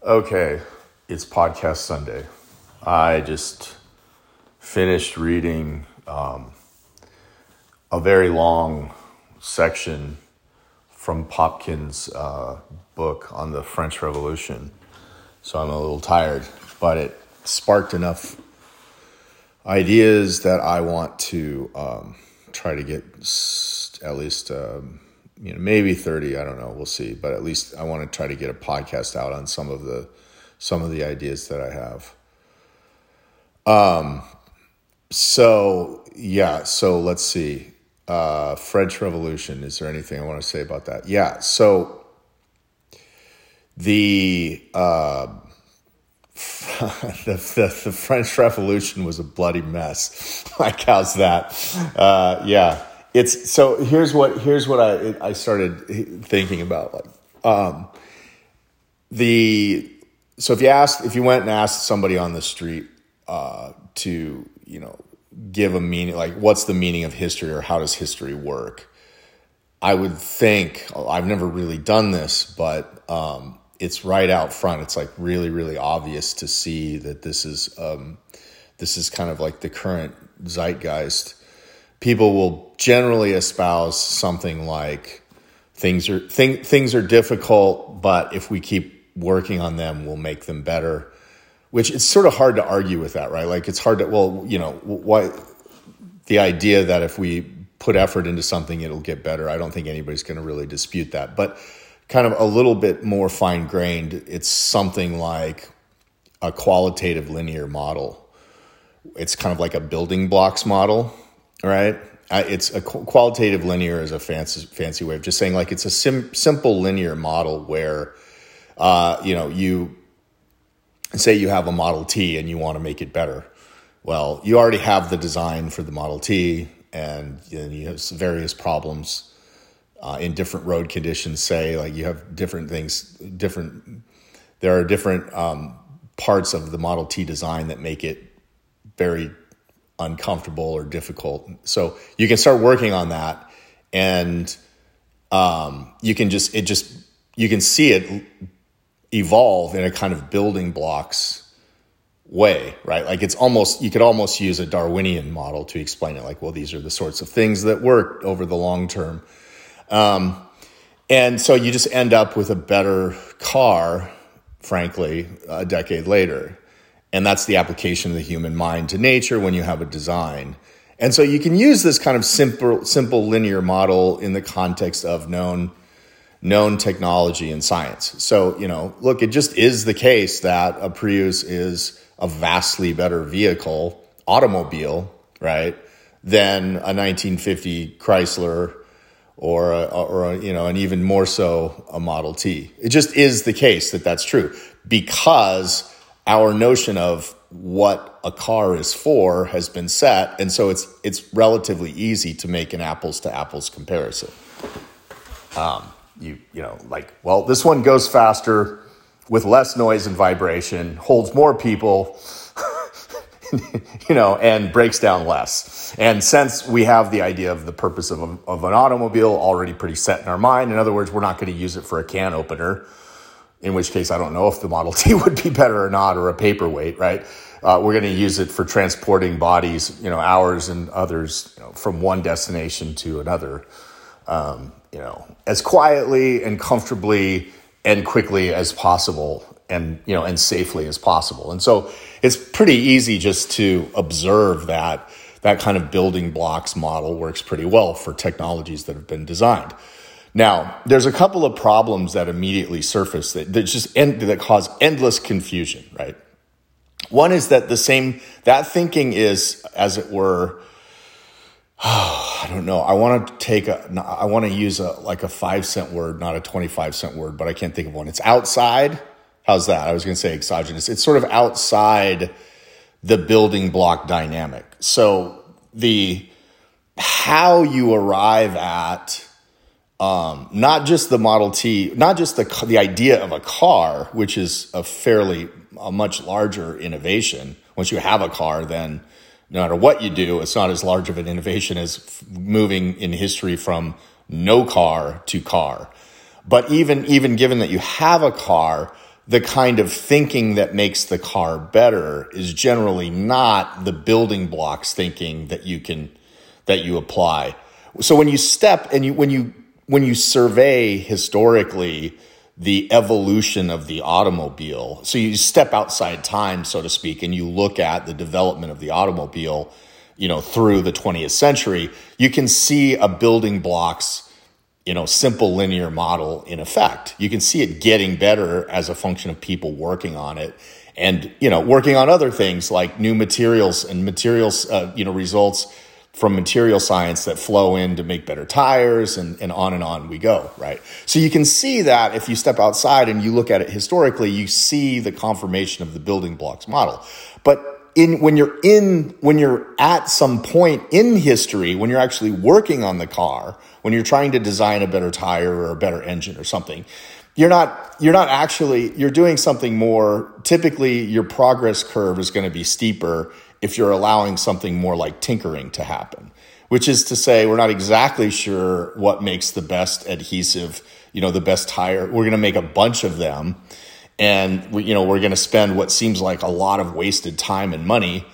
Okay, it's podcast Sunday. I just finished reading um, a very long section from Popkin's uh, book on the French Revolution. So I'm a little tired, but it sparked enough ideas that I want to um, try to get at least. Um, you know maybe 30 i don't know we'll see but at least i want to try to get a podcast out on some of the some of the ideas that i have um so yeah so let's see uh french revolution is there anything i want to say about that yeah so the uh the, the, the French Revolution was a bloody mess. like, how's that? Uh, yeah, it's so here's what here's what I I started thinking about like um, the so if you asked if you went and asked somebody on the street uh, to you know give a meaning like what's the meaning of history or how does history work I would think I've never really done this but um, it's right out front. It's like really really obvious to see that this is um, this is kind of like the current zeitgeist people will generally espouse something like things are thing, things are difficult, but if we keep working on them, we'll make them better. Which it's sort of hard to argue with that, right? Like it's hard to well, you know, why the idea that if we put effort into something, it'll get better. I don't think anybody's going to really dispute that, but kind of a little bit more fine grained, it's something like a qualitative linear model. It's kind of like a building blocks model right? it's a qualitative linear is a fancy fancy way of just saying like it's a sim, simple linear model where uh, you know you say you have a Model T and you want to make it better. Well, you already have the design for the Model T, and you have various problems uh, in different road conditions. Say like you have different things, different. There are different um, parts of the Model T design that make it very uncomfortable or difficult. So you can start working on that, and um, you can just it just you can see it evolve in a kind of building blocks way, right? Like it's almost you could almost use a Darwinian model to explain it. Like, well, these are the sorts of things that work over the long term. Um, and so you just end up with a better car, frankly, a decade later. And that's the application of the human mind to nature when you have a design. And so you can use this kind of simple, simple linear model in the context of known, known technology and science. So, you know, look, it just is the case that a Prius is a vastly better vehicle, automobile, right, than a 1950 Chrysler or a, or a, you know, and even more so a Model T. It just is the case that that's true because our notion of what a car is for has been set and so it's it's relatively easy to make an apples to apples comparison. Um, you you know like well this one goes faster with less noise and vibration holds more people you know and breaks down less. And since we have the idea of the purpose of, a, of an automobile already pretty set in our mind in other words we're not going to use it for a can opener in which case I don't know if the Model T would be better or not, or a paperweight, right? Uh, we're going to use it for transporting bodies, you know, ours and others, you know, from one destination to another, um, you know, as quietly and comfortably and quickly as possible, and you know, and safely as possible. And so it's pretty easy just to observe that that kind of building blocks model works pretty well for technologies that have been designed. Now, there's a couple of problems that immediately surface that, that just end, that cause endless confusion, right? One is that the same, that thinking is, as it were, oh, I don't know. I want to take a, I want to use a, like a five cent word, not a 25 cent word, but I can't think of one. It's outside. How's that? I was going to say exogenous. It's sort of outside the building block dynamic. So the, how you arrive at um, not just the Model T, not just the the idea of a car, which is a fairly a much larger innovation. Once you have a car, then no matter what you do, it's not as large of an innovation as moving in history from no car to car. But even even given that you have a car, the kind of thinking that makes the car better is generally not the building blocks thinking that you can that you apply. So when you step and you when you when you survey historically the evolution of the automobile, so you step outside time, so to speak, and you look at the development of the automobile, you know, through the 20th century, you can see a building blocks you know, simple linear model in effect. You can see it getting better as a function of people working on it and, you know, working on other things like new materials and materials, uh, you know, results from material science that flow in to make better tires and, and on and on we go, right? So you can see that if you step outside and you look at it historically, you see the confirmation of the building blocks model. But in when you're in when you're at some point in history when you're actually working on the car when you're trying to design a better tire or a better engine or something you're not you're not actually you're doing something more typically your progress curve is going to be steeper if you're allowing something more like tinkering to happen which is to say we're not exactly sure what makes the best adhesive you know the best tire. We're going to make a bunch of them and we, you know we're going to spend what seems like a lot of wasted time and money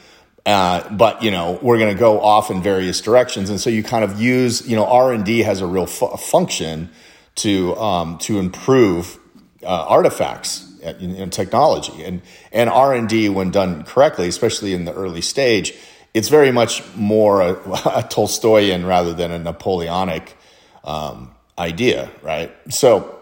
uh, but you know we're going to go off in various directions. And so you kind of use you know r&d has a real fu- function to um, to improve uh, artifacts in, in, technology and and r&d when done correctly especially in the early stage it's very much more a, a tolstoyan rather than a napoleonic um, idea right so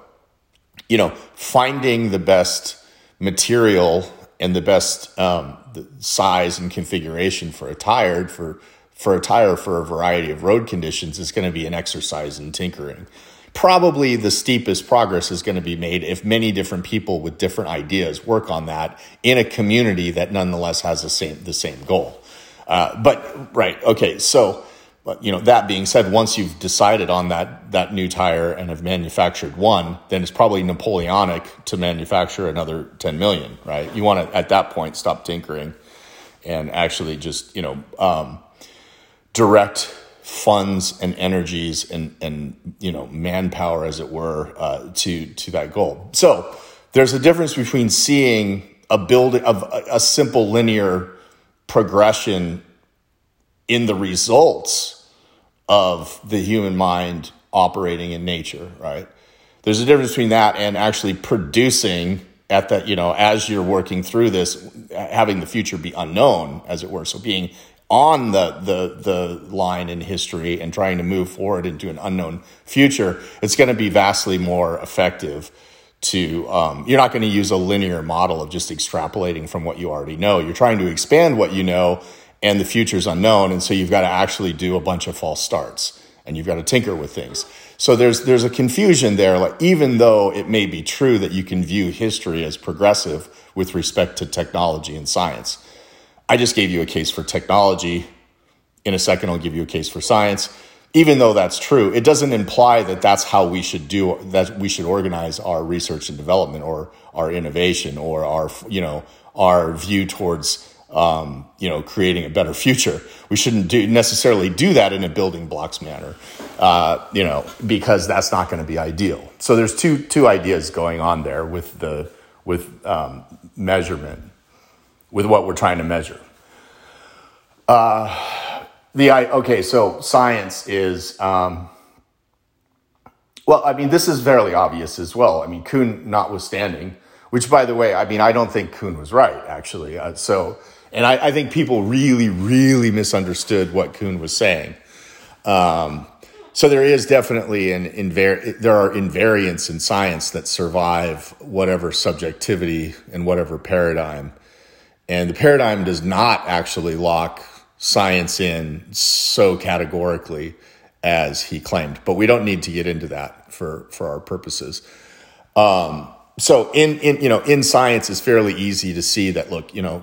you know, finding the best material and the best um, the size and configuration for a tire for for a tire for a variety of road conditions is going to be an exercise in tinkering. Probably the steepest progress is going to be made if many different people with different ideas work on that in a community that nonetheless has the same the same goal. Uh, but right, okay, so but you know, that being said, once you've decided on that that new tire and have manufactured one, then it's probably Napoleonic to manufacture another 10 million, right? You want to at that point stop tinkering and actually just you know um, direct funds and energies and and you know manpower, as it were, uh, to to that goal. So there's a difference between seeing a building of a, a simple linear progression in the results of the human mind operating in nature, right? There's a difference between that and actually producing at that, you know, as you're working through this, having the future be unknown, as it were. So being on the the the line in history and trying to move forward into an unknown future, it's going to be vastly more effective. To um, you're not going to use a linear model of just extrapolating from what you already know. You're trying to expand what you know and the future is unknown. And so you've got to actually do a bunch of false starts and you've got to tinker with things. So there's, there's a confusion there. Like, even though it may be true that you can view history as progressive with respect to technology and science, I just gave you a case for technology. In a second, I'll give you a case for science. Even though that's true, it doesn't imply that that's how we should do that. We should organize our research and development, or our innovation, or our you know our view towards um, you know, creating a better future. We shouldn't do necessarily do that in a building blocks manner, uh, you know, because that's not going to be ideal. So there's two two ideas going on there with the with um, measurement, with what we're trying to measure. Uh, the okay, so science is. Um, well, I mean, this is fairly obvious as well. I mean, Kuhn notwithstanding, which, by the way, I mean, I don't think Kuhn was right, actually. Uh, so, and I, I, think people really, really misunderstood what Kuhn was saying. Um, so there is definitely an invar- there are invariants in science that survive whatever subjectivity and whatever paradigm. And the paradigm does not actually lock science in so categorically as he claimed. But we don't need to get into that for, for our purposes. Um, so in, in you know in science it's fairly easy to see that look you know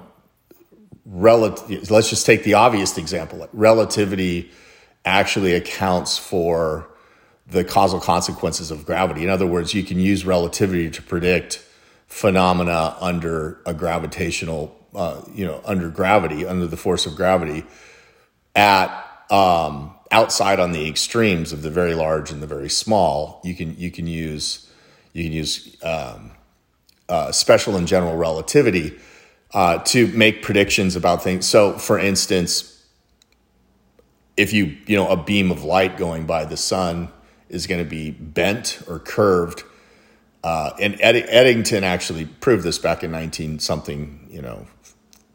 relative, let's just take the obvious example. Relativity actually accounts for the causal consequences of gravity. In other words, you can use relativity to predict phenomena under a gravitational, uh, you know, under gravity, under the force of gravity, at um, outside on the extremes of the very large and the very small. You can you can use you can use um, uh, special and general relativity uh, to make predictions about things. So, for instance, if you you know a beam of light going by the sun is going to be bent or curved, uh, and Ed- Eddington actually proved this back in nineteen something, you know,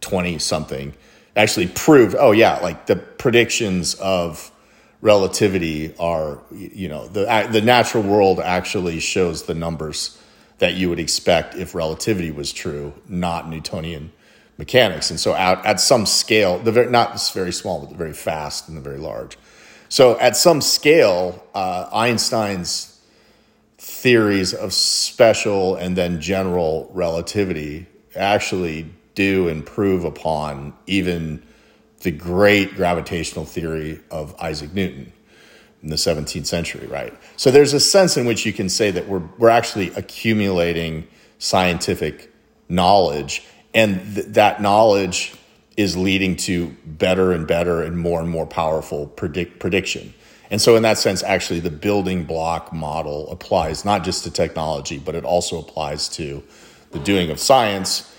twenty something. Actually proved, oh yeah, like the predictions of relativity are, you know, the the natural world actually shows the numbers that you would expect if relativity was true, not Newtonian mechanics. And so, at, at some scale, the very, not very small, but the very fast and the very large. So, at some scale, uh, Einstein's theories of special and then general relativity actually do improve upon even the great gravitational theory of Isaac Newton in the 17th century, right? So there's a sense in which you can say that we're, we're actually accumulating scientific knowledge, and th- that knowledge is leading to better and better and more and more powerful predict- prediction. And so, in that sense, actually, the building block model applies not just to technology, but it also applies to the doing of science.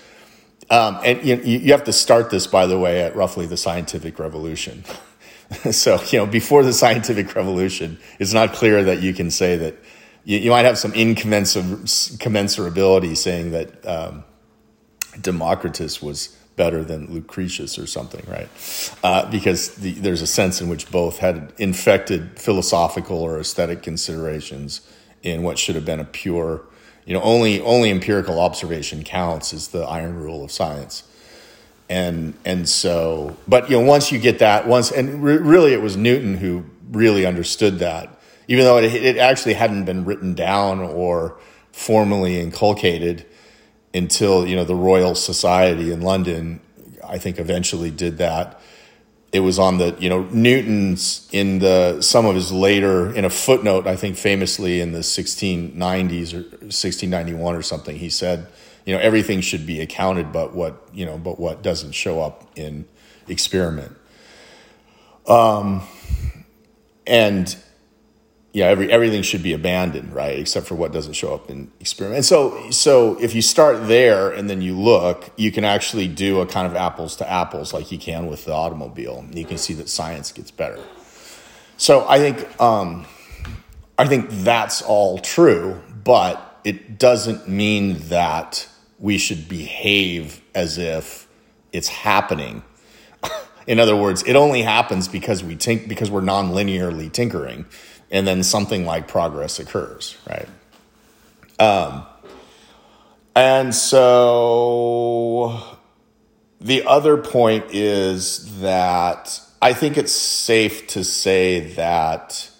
Um, and you, you have to start this, by the way, at roughly the scientific revolution. so, you know, before the scientific revolution, it's not clear that you can say that you, you might have some incommensurability saying that um, Democritus was better than Lucretius or something, right? Uh, because the, there's a sense in which both had infected philosophical or aesthetic considerations in what should have been a pure, you know, only only empirical observation counts is the iron rule of science. And and so but you know once you get that once and re- really it was newton who really understood that even though it, it actually hadn't been written down or formally inculcated until you know the royal society in london i think eventually did that it was on the you know newton's in the some of his later in a footnote i think famously in the 1690s or 1691 or something he said you know everything should be accounted but what you know but what doesn't show up in experiment. Um and yeah every everything should be abandoned right? Except for what doesn't show up in experiment. And so so if you start there and then you look you can actually do a kind of apples to apples like you can with the automobile. You can see that science gets better. So i think um i think that's all true but it doesn't mean that we should behave as if it's happening. In other words, it only happens because we think because we're non-linearly tinkering, and then something like progress occurs, right? Um, and so the other point is that I think it's safe to say that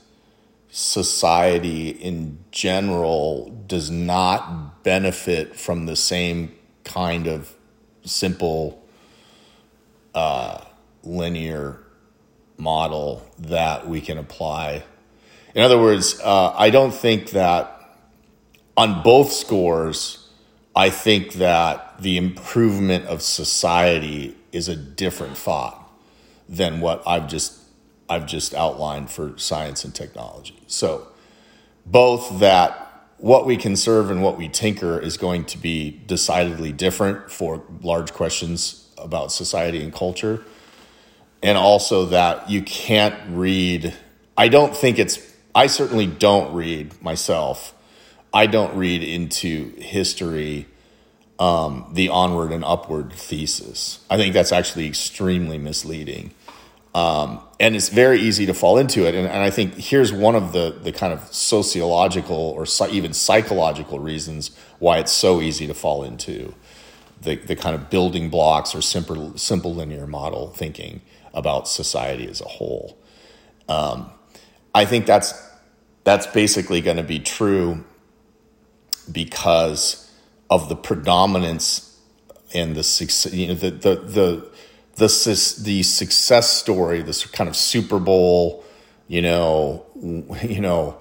society in general does not benefit from the same kind of simple uh, linear model that we can apply. In other words, uh, I don't think that on both scores, I think that the improvement of society is a different thought than what I've just I've just outlined for science and technology. So, both that what we conserve and what we tinker is going to be decidedly different for large questions about society and culture. And also that you can't read, I don't think it's, I certainly don't read myself. I don't read into history um, the onward and upward thesis. I think that's actually extremely misleading. Um, and it's very easy to fall into it. And, and, I think here's one of the, the kind of sociological or even psychological reasons why it's so easy to fall into the, the kind of building blocks or simple, simple linear model thinking about society as a whole. Um, I think that's, that's basically going to be true because of the predominance and the, success, you know, the, the, the the the success story, this kind of Super Bowl, you know, you know,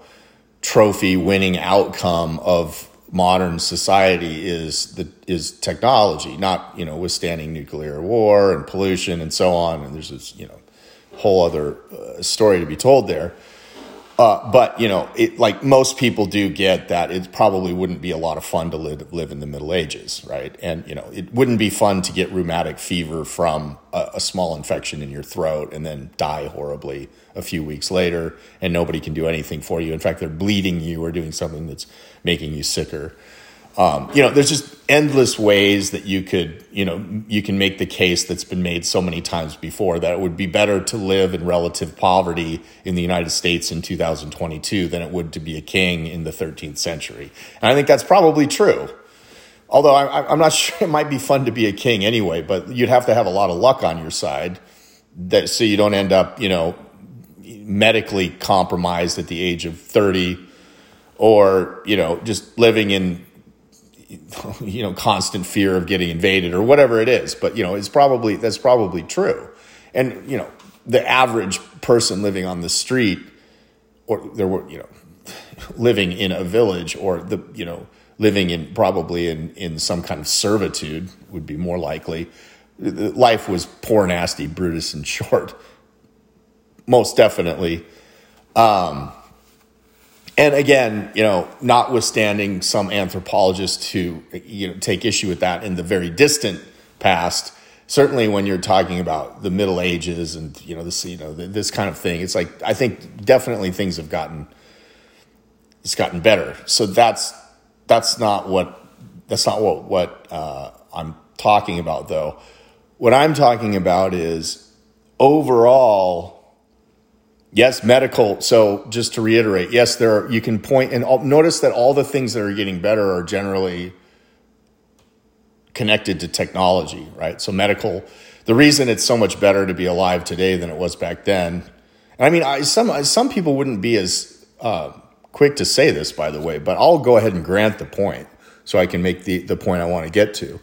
trophy winning outcome of modern society is the is technology, not you know withstanding nuclear war and pollution and so on. And there's this you know whole other uh, story to be told there. Uh, but you know, it, like most people do get that it probably wouldn't be a lot of fun to live, live in the Middle Ages, right? And you know, it wouldn't be fun to get rheumatic fever from a, a small infection in your throat and then die horribly a few weeks later, and nobody can do anything for you. In fact, they're bleeding you or doing something that's making you sicker. Um, you know, there's just endless ways that you could, you know, you can make the case that's been made so many times before that it would be better to live in relative poverty in the United States in 2022 than it would to be a king in the 13th century. And I think that's probably true. Although I, I'm not sure it might be fun to be a king anyway, but you'd have to have a lot of luck on your side that so you don't end up, you know, medically compromised at the age of 30 or, you know, just living in you know constant fear of getting invaded or whatever it is. But you know it's probably that's probably true. And you know the average person living on the street or there were you know living in a village or the you know living in probably in in some kind of servitude would be more likely. Life was poor nasty brutus and short. Most definitely. Um and again, you know, notwithstanding some anthropologists who you know take issue with that in the very distant past, certainly when you're talking about the Middle Ages and you know this you know this kind of thing, it's like I think definitely things have gotten it's gotten better. So that's that's not what that's not what what uh, I'm talking about though. What I'm talking about is overall Yes, medical. So just to reiterate, yes, there are, you can point and all, notice that all the things that are getting better are generally connected to technology, right? So medical, the reason it's so much better to be alive today than it was back then. And I mean, I, some some people wouldn't be as uh, quick to say this, by the way, but I'll go ahead and grant the point so I can make the the point I want to get to.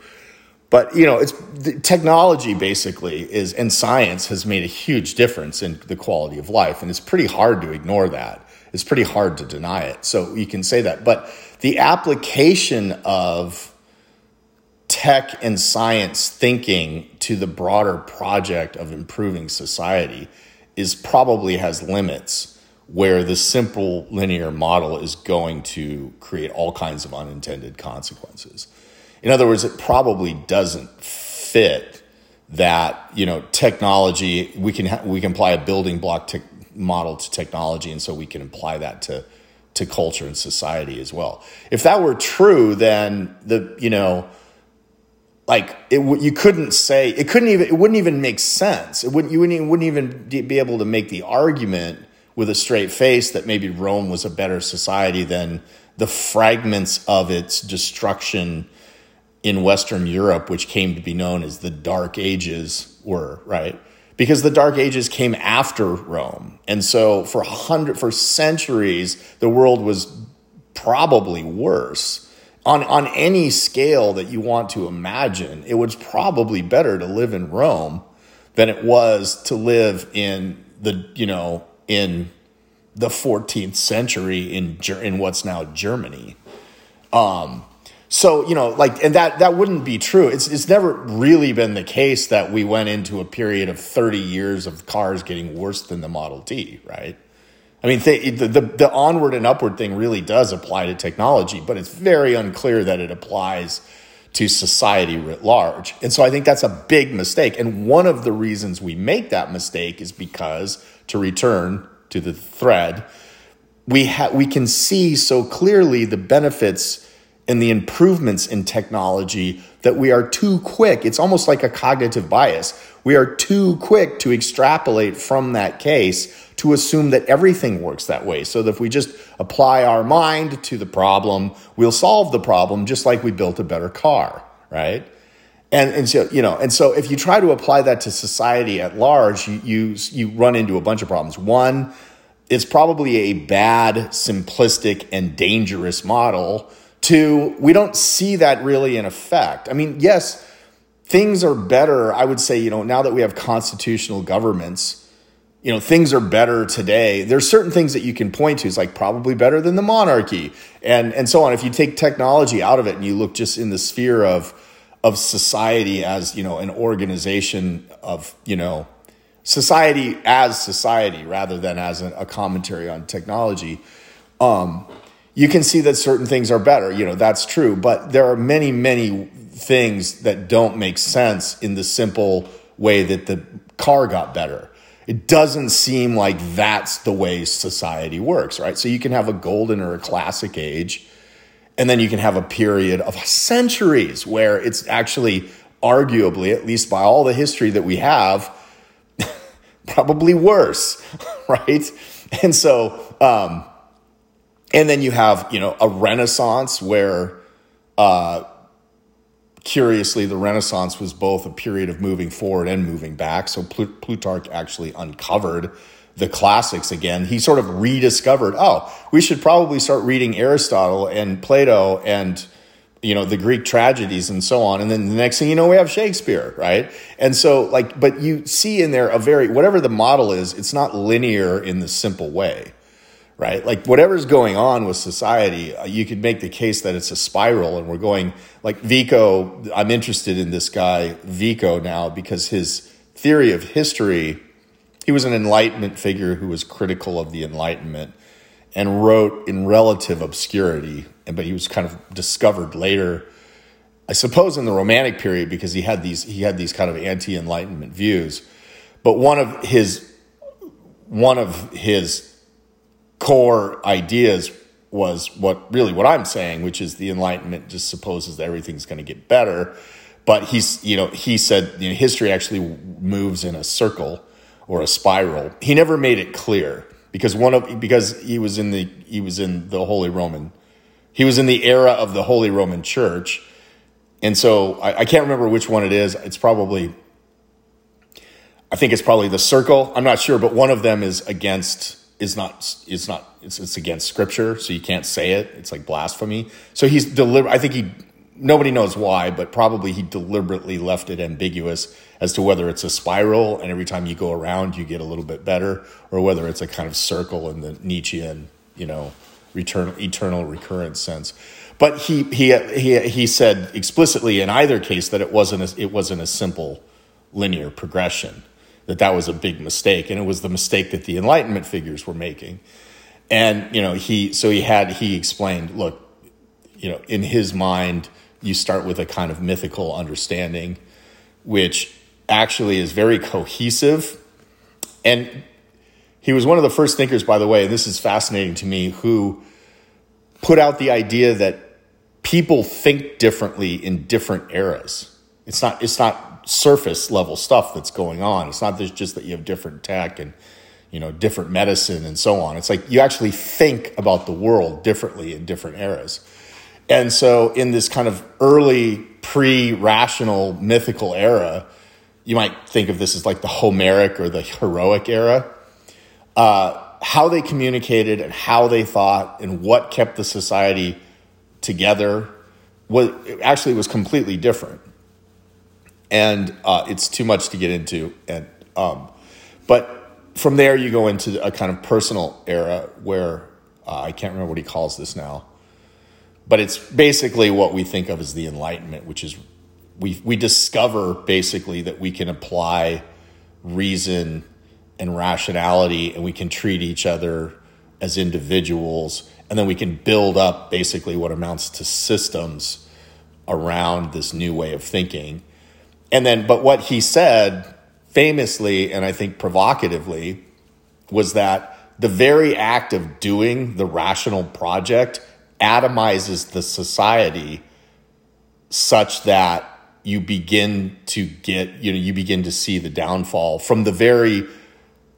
But you know, it's technology basically is and science has made a huge difference in the quality of life, and it's pretty hard to ignore that. It's pretty hard to deny it. So you can say that, but the application of tech and science thinking to the broader project of improving society is probably has limits where the simple linear model is going to create all kinds of unintended consequences. In other words, it probably doesn't fit that you know technology. We can ha- we can apply a building block te- model to technology, and so we can apply that to to culture and society as well. If that were true, then the you know like it you couldn't say it couldn't even it wouldn't even make sense. It wouldn't you wouldn't even, wouldn't even be able to make the argument with a straight face that maybe Rome was a better society than the fragments of its destruction in Western Europe, which came to be known as the Dark Ages, were right because the Dark Ages came after Rome, and so for a hundred for centuries the world was probably worse on on any scale that you want to imagine. It was probably better to live in Rome than it was to live in the you know in the 14th century in in what's now Germany. Um, so you know like and that that wouldn't be true. It's it's never really been the case that we went into a period of 30 years of cars getting worse than the model t right? I mean the, the, the onward and upward thing really does apply to technology but it's very unclear that it applies to society writ large. And so i think that's a big mistake. And one of the reasons we make that mistake is because to return to the thread we ha- we can see so clearly the benefits and the improvements in technology that we are too quick. It's almost like a cognitive bias. We are too quick to extrapolate from that case to assume that everything works that way. So that if we just apply our mind to the problem, we'll solve the problem just like we built a better car, right? And, and so, you know, and so if you try to apply that to society at large, you, you, you run into a bunch of problems. One, it's probably a bad, simplistic, and dangerous model to we don't see that really in effect. I mean, yes, things are better. I would say, you know, now that we have constitutional governments, you know, things are better today. There's certain things that you can point to. It's like probably better than the monarchy and, and so on. If you take technology out of it and you look just in the sphere of, of society as, you know, an organization of, you know, society as society rather than as a, a commentary on technology, um, you can see that certain things are better. You know, that's true. But there are many, many things that don't make sense in the simple way that the car got better. It doesn't seem like that's the way society works, right? So you can have a golden or a classic age, and then you can have a period of centuries where it's actually arguably, at least by all the history that we have, probably worse, right? And so, um, and then you have, you know, a renaissance where, uh, curiously, the Renaissance was both a period of moving forward and moving back. So Plutarch actually uncovered the classics again. He sort of rediscovered, oh, we should probably start reading Aristotle and Plato and you know the Greek tragedies and so on. And then the next thing you know, we have Shakespeare, right? And so like, but you see in there a very whatever the model is, it's not linear in the simple way right? Like whatever's going on with society, uh, you could make the case that it's a spiral, and we're going like Vico. I'm interested in this guy Vico now because his theory of history. He was an Enlightenment figure who was critical of the Enlightenment and wrote in relative obscurity, but he was kind of discovered later. I suppose in the Romantic period because he had these he had these kind of anti-enlightenment views. But one of his one of his core ideas was what really what I'm saying, which is the Enlightenment just supposes that everything's going to get better. But he's, you know, he said you know, history actually moves in a circle or a spiral. He never made it clear because one of because he was in the he was in the Holy Roman, he was in the era of the Holy Roman Church, and so I, I can't remember which one it is. It's probably, I think it's probably the circle. I'm not sure, but one of them is against is not is not it's, it's against scripture, so you can't say it. It's like blasphemy. So he's deliberate. I think he nobody knows why, but probably he deliberately left it ambiguous as to whether it's a spiral and every time you go around you get a little bit better, or whether it's a kind of circle in the Nietzschean, you know, eternal eternal recurrence sense. But he he he he said explicitly in either case that it wasn't a, it wasn't a simple linear progression that that was a big mistake and it was the mistake that the enlightenment figures were making. And you know he so he had he explained look you know in his mind you start with a kind of mythical understanding which actually is very cohesive. And he was one of the first thinkers by the way and this is fascinating to me who put out the idea that people think differently in different eras. It's not it's not surface level stuff that's going on. It's not just that you have different tech and you know different medicine and so on. It's like you actually think about the world differently in different eras. And so in this kind of early pre-rational mythical era, you might think of this as like the Homeric or the heroic era. Uh, how they communicated and how they thought and what kept the society together was actually was completely different and uh, it's too much to get into. And um, but from there, you go into a kind of personal era where uh, I can't remember what he calls this now, but it's basically what we think of as the Enlightenment, which is we we discover basically that we can apply reason and rationality, and we can treat each other as individuals, and then we can build up basically what amounts to systems around this new way of thinking and then, but what he said famously and I think provocatively was that the very act of doing the rational project atomizes the society such that you begin to get you know you begin to see the downfall from the very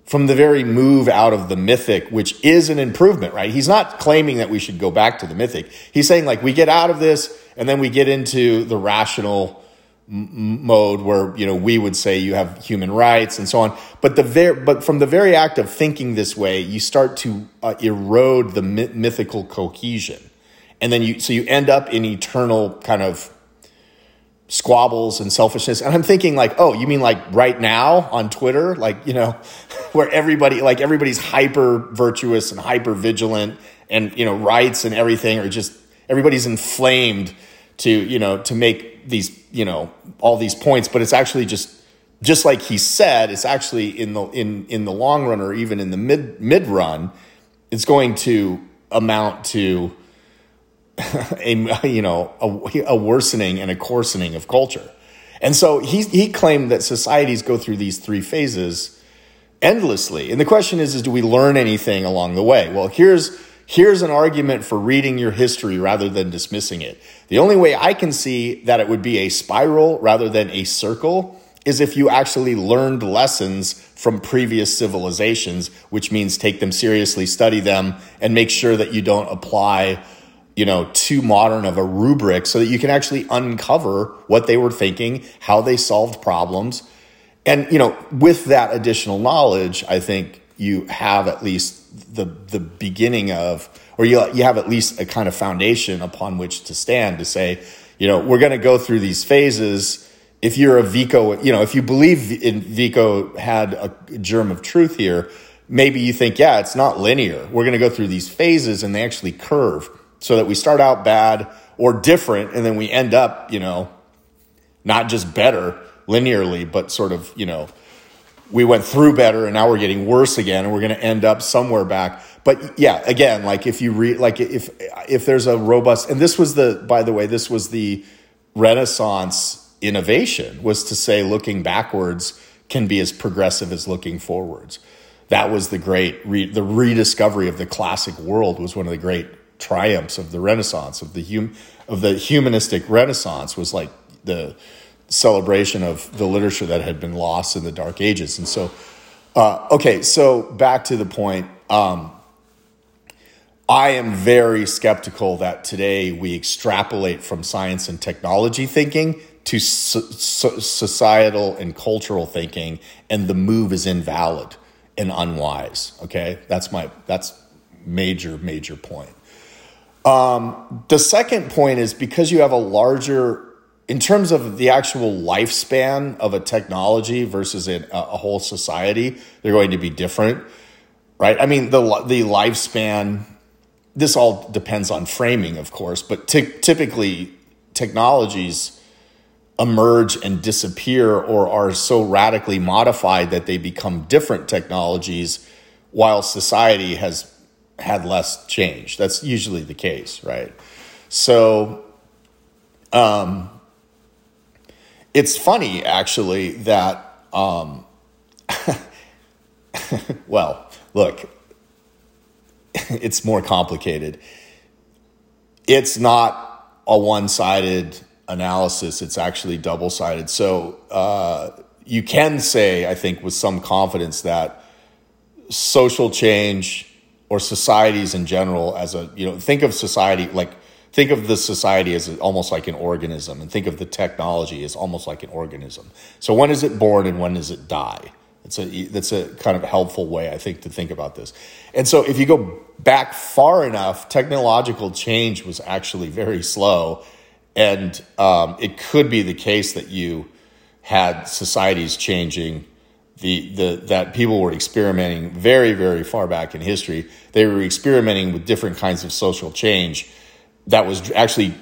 from the very move out of the mythic which is an improvement right? He's not claiming that we should go back to the mythic. He's saying like we get out of this and then we get into the rational mode where you know we would say you have human rights and so on. But the ver- but from the very act of thinking this way you start to uh, erode the mythical cohesion. And then you so you end up in eternal kind of squabbles and selfishness. And i'm thinking like oh you mean like right now on twitter? Like you know where everybody like everybody's hyper virtuous and hyper vigilant and you know rights and everything are just everybody's inflamed to you know to make these you know all these points but it's actually just just like he said, it's actually in the in in the long run or even in the mid mid run, it's going to amount to a you know a, a worsening and a coarsening of culture. And so he he claimed that societies go through these three phases endlessly. And the question is is do we learn anything along the way? Well, here's here's an argument for reading your history rather than dismissing it. The only way I can see that it would be a spiral rather than a circle is if you actually learned lessons from previous civilizations, which means take them seriously, study them, and make sure that you don't apply, you know, too modern of a rubric so that you can actually uncover what they were thinking, how they solved problems. And, you know, with that additional knowledge, I think you have at least the the beginning of or you you have at least a kind of foundation upon which to stand to say, you know, we're going to go through these phases if you're a Vico, you know, if you believe in Vico had a germ of truth here, maybe you think, yeah, it's not linear. We're going to go through these phases and they actually curve so that we start out bad or different and then we end up, you know, not just better linearly, but sort of, you know, we went through better and now we're getting worse again and we're going to end up somewhere back. But yeah, again, like if you read, like if, if there's a robust, and this was the, by the way, this was the Renaissance innovation was to say looking backwards can be as progressive as looking forwards. That was the great re- the rediscovery of the classic world was one of the great triumphs of the Renaissance of the hum- of the humanistic Renaissance was like the celebration of the literature that had been lost in the Dark Ages. And so, uh, okay, so back to the point. Um, I am very skeptical that today we extrapolate from science and technology thinking to so, so societal and cultural thinking, and the move is invalid and unwise. Okay, that's my that's major major point. Um, the second point is because you have a larger, in terms of the actual lifespan of a technology versus a, a whole society, they're going to be different, right? I mean, the the lifespan. This all depends on framing, of course, but t- typically technologies emerge and disappear or are so radically modified that they become different technologies while society has had less change. That's usually the case, right? So, um, it's funny actually that, um, well, look, it's more complicated. It's not a one sided analysis, it's actually double sided. So uh, you can say, I think, with some confidence that social change or societies in general, as a, you know, think of society like, think of the society as almost like an organism and think of the technology as almost like an organism. So when is it born and when does it die? It's a that's a kind of helpful way I think to think about this. And so if you go back far enough, technological change was actually very slow and um, it could be the case that you had societies changing, the, the, that people were experimenting very, very far back in history. They were experimenting with different kinds of social change that was actually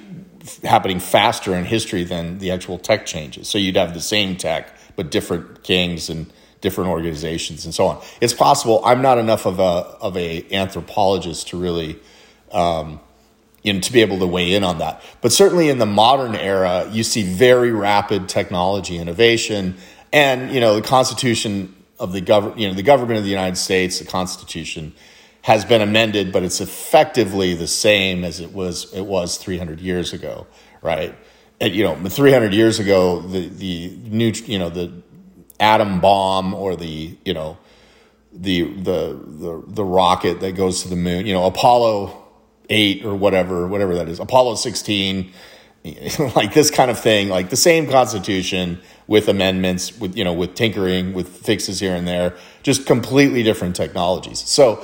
happening faster in history than the actual tech changes. So you'd have the same tech, but different kings and different organizations and so on. It's possible. I'm not enough of a of a anthropologist to really um, you know, to be able to weigh in on that. But certainly in the modern era, you see very rapid technology innovation, and you know the Constitution of the government, you know, the government of the United States, the Constitution has been amended, but it's effectively the same as it was it was 300 years ago, right? And, you know, 300 years ago, the the new, you know, the atom bomb or the you know the the the the rocket that goes to the moon, you know, Apollo eight or whatever, whatever that is, Apollo 16, like this kind of thing, like the same constitution with amendments, with, you know, with tinkering, with fixes here and there, just completely different technologies. So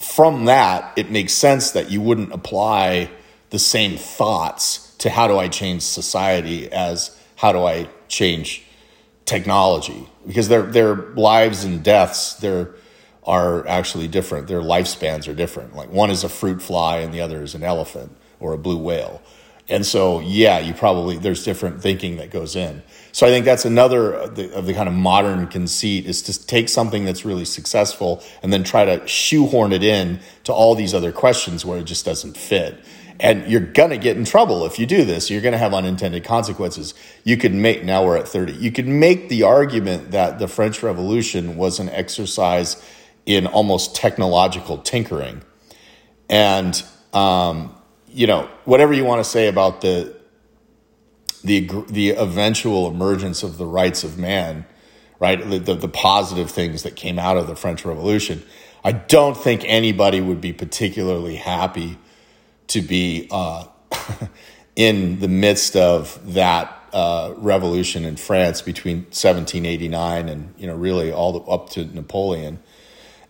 from that, it makes sense that you wouldn't apply the same thoughts to how do I change society as how do I change technology because their their lives and deaths, their are actually different. Their lifespans are different. Like one is a fruit fly and the other is an elephant or a blue whale. And so, yeah, you probably, there's different thinking that goes in. So I think that's another of the, of the, kind of modern conceit is to take something that's really successful and then try to shoehorn it in to all these other questions where it just doesn't fit. And you're going to get in trouble if you do this. You're going to have unintended consequences. You could make, now we're at 30, you could make the argument that the French Revolution was an exercise in almost technological tinkering. And, um, you know, whatever you want to say about the, the the eventual emergence of the rights of man, right? The, the, the positive things that came out of the French Revolution. I don't think anybody would be particularly happy to be uh, in the midst of that uh, revolution in France between 1789 and you know really all the, up to Napoleon,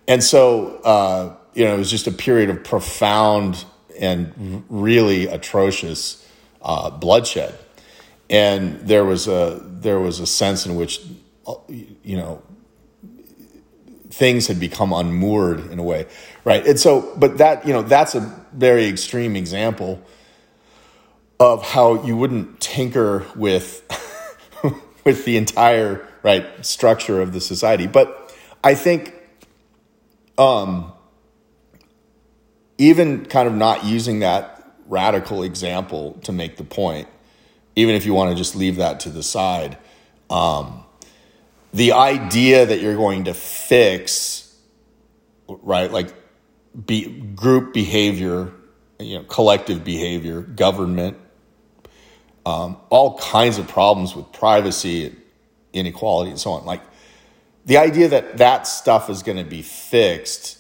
and so uh, you know it was just a period of profound and really atrocious uh, bloodshed and there was a there was a sense in which you know things had become unmoored in a way right? And so but that you know that's a very extreme example of how you wouldn't tinker with with the entire right structure of the society. But i think um even kind of not using that radical example to make the point even if you want to just leave that to the side, um, the idea that you're going to fix, right, like be, group behavior, you know, collective behavior, government, um, all kinds of problems with privacy, inequality, and so on. Like the idea that that stuff is going to be fixed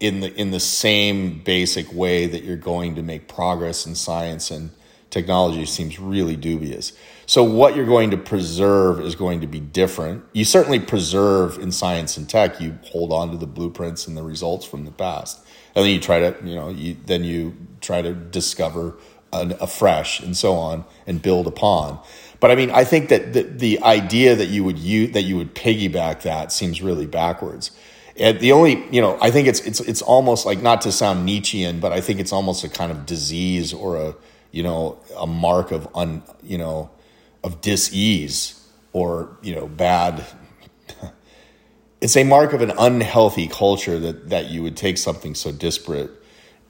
in the in the same basic way that you're going to make progress in science and technology seems really dubious. So what you're going to preserve is going to be different. You certainly preserve in science and tech. You hold on to the blueprints and the results from the past, and then you try to, you know, you, then you try to discover an, afresh and so on and build upon. But I mean, I think that the, the idea that you would use, that you would piggyback that seems really backwards. And the only, you know, I think it's it's it's almost like not to sound Nietzschean, but I think it's almost a kind of disease or a you know, a mark of un, you know, of dis-ease or, you know, bad. it's a mark of an unhealthy culture that, that you would take something so disparate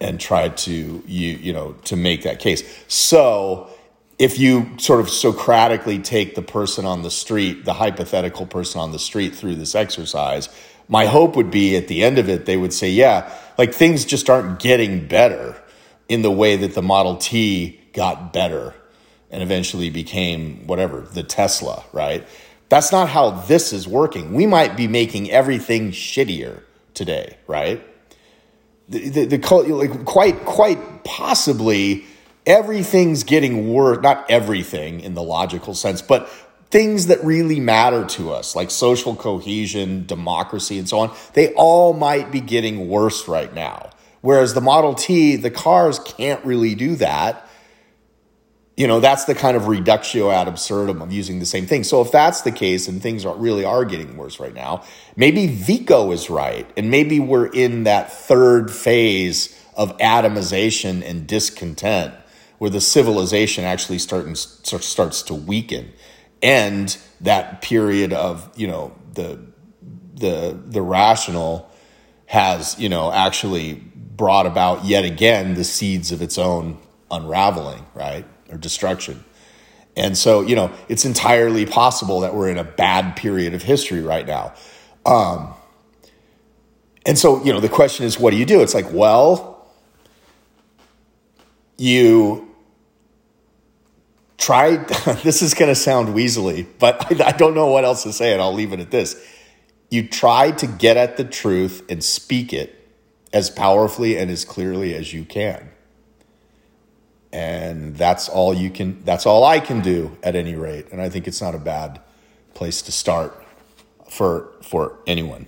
and try to, you, you know, to make that case. So if you sort of Socratically take the person on the street, the hypothetical person on the street through this exercise, my hope would be at the end of it, they would say, yeah, like things just aren't getting better in the way that the Model T got better and eventually became whatever, the Tesla, right? That's not how this is working. We might be making everything shittier today, right? The, the, the like quite quite possibly everything's getting worse. Not everything in the logical sense, but things that really matter to us, like social cohesion, democracy, and so on. They all might be getting worse right now. Whereas the Model T, the cars can't really do that. You know, that's the kind of reductio ad absurdum of using the same thing. So if that's the case and things are, really are getting worse right now, maybe Vico is right. And maybe we're in that third phase of atomization and discontent where the civilization actually starting, starts to weaken. And that period of, you know, the, the, the rational has, you know, actually brought about yet again the seeds of its own unraveling, right? Or destruction. And so, you know, it's entirely possible that we're in a bad period of history right now. Um, and so, you know, the question is, what do you do? It's like, well, you tried, this is going to sound weaselly, but I, I don't know what else to say, and I'll leave it at this. You try to get at the truth and speak it as powerfully and as clearly as you can. And that's all you can, that's all I can do at any rate. And I think it's not a bad place to start for, for anyone.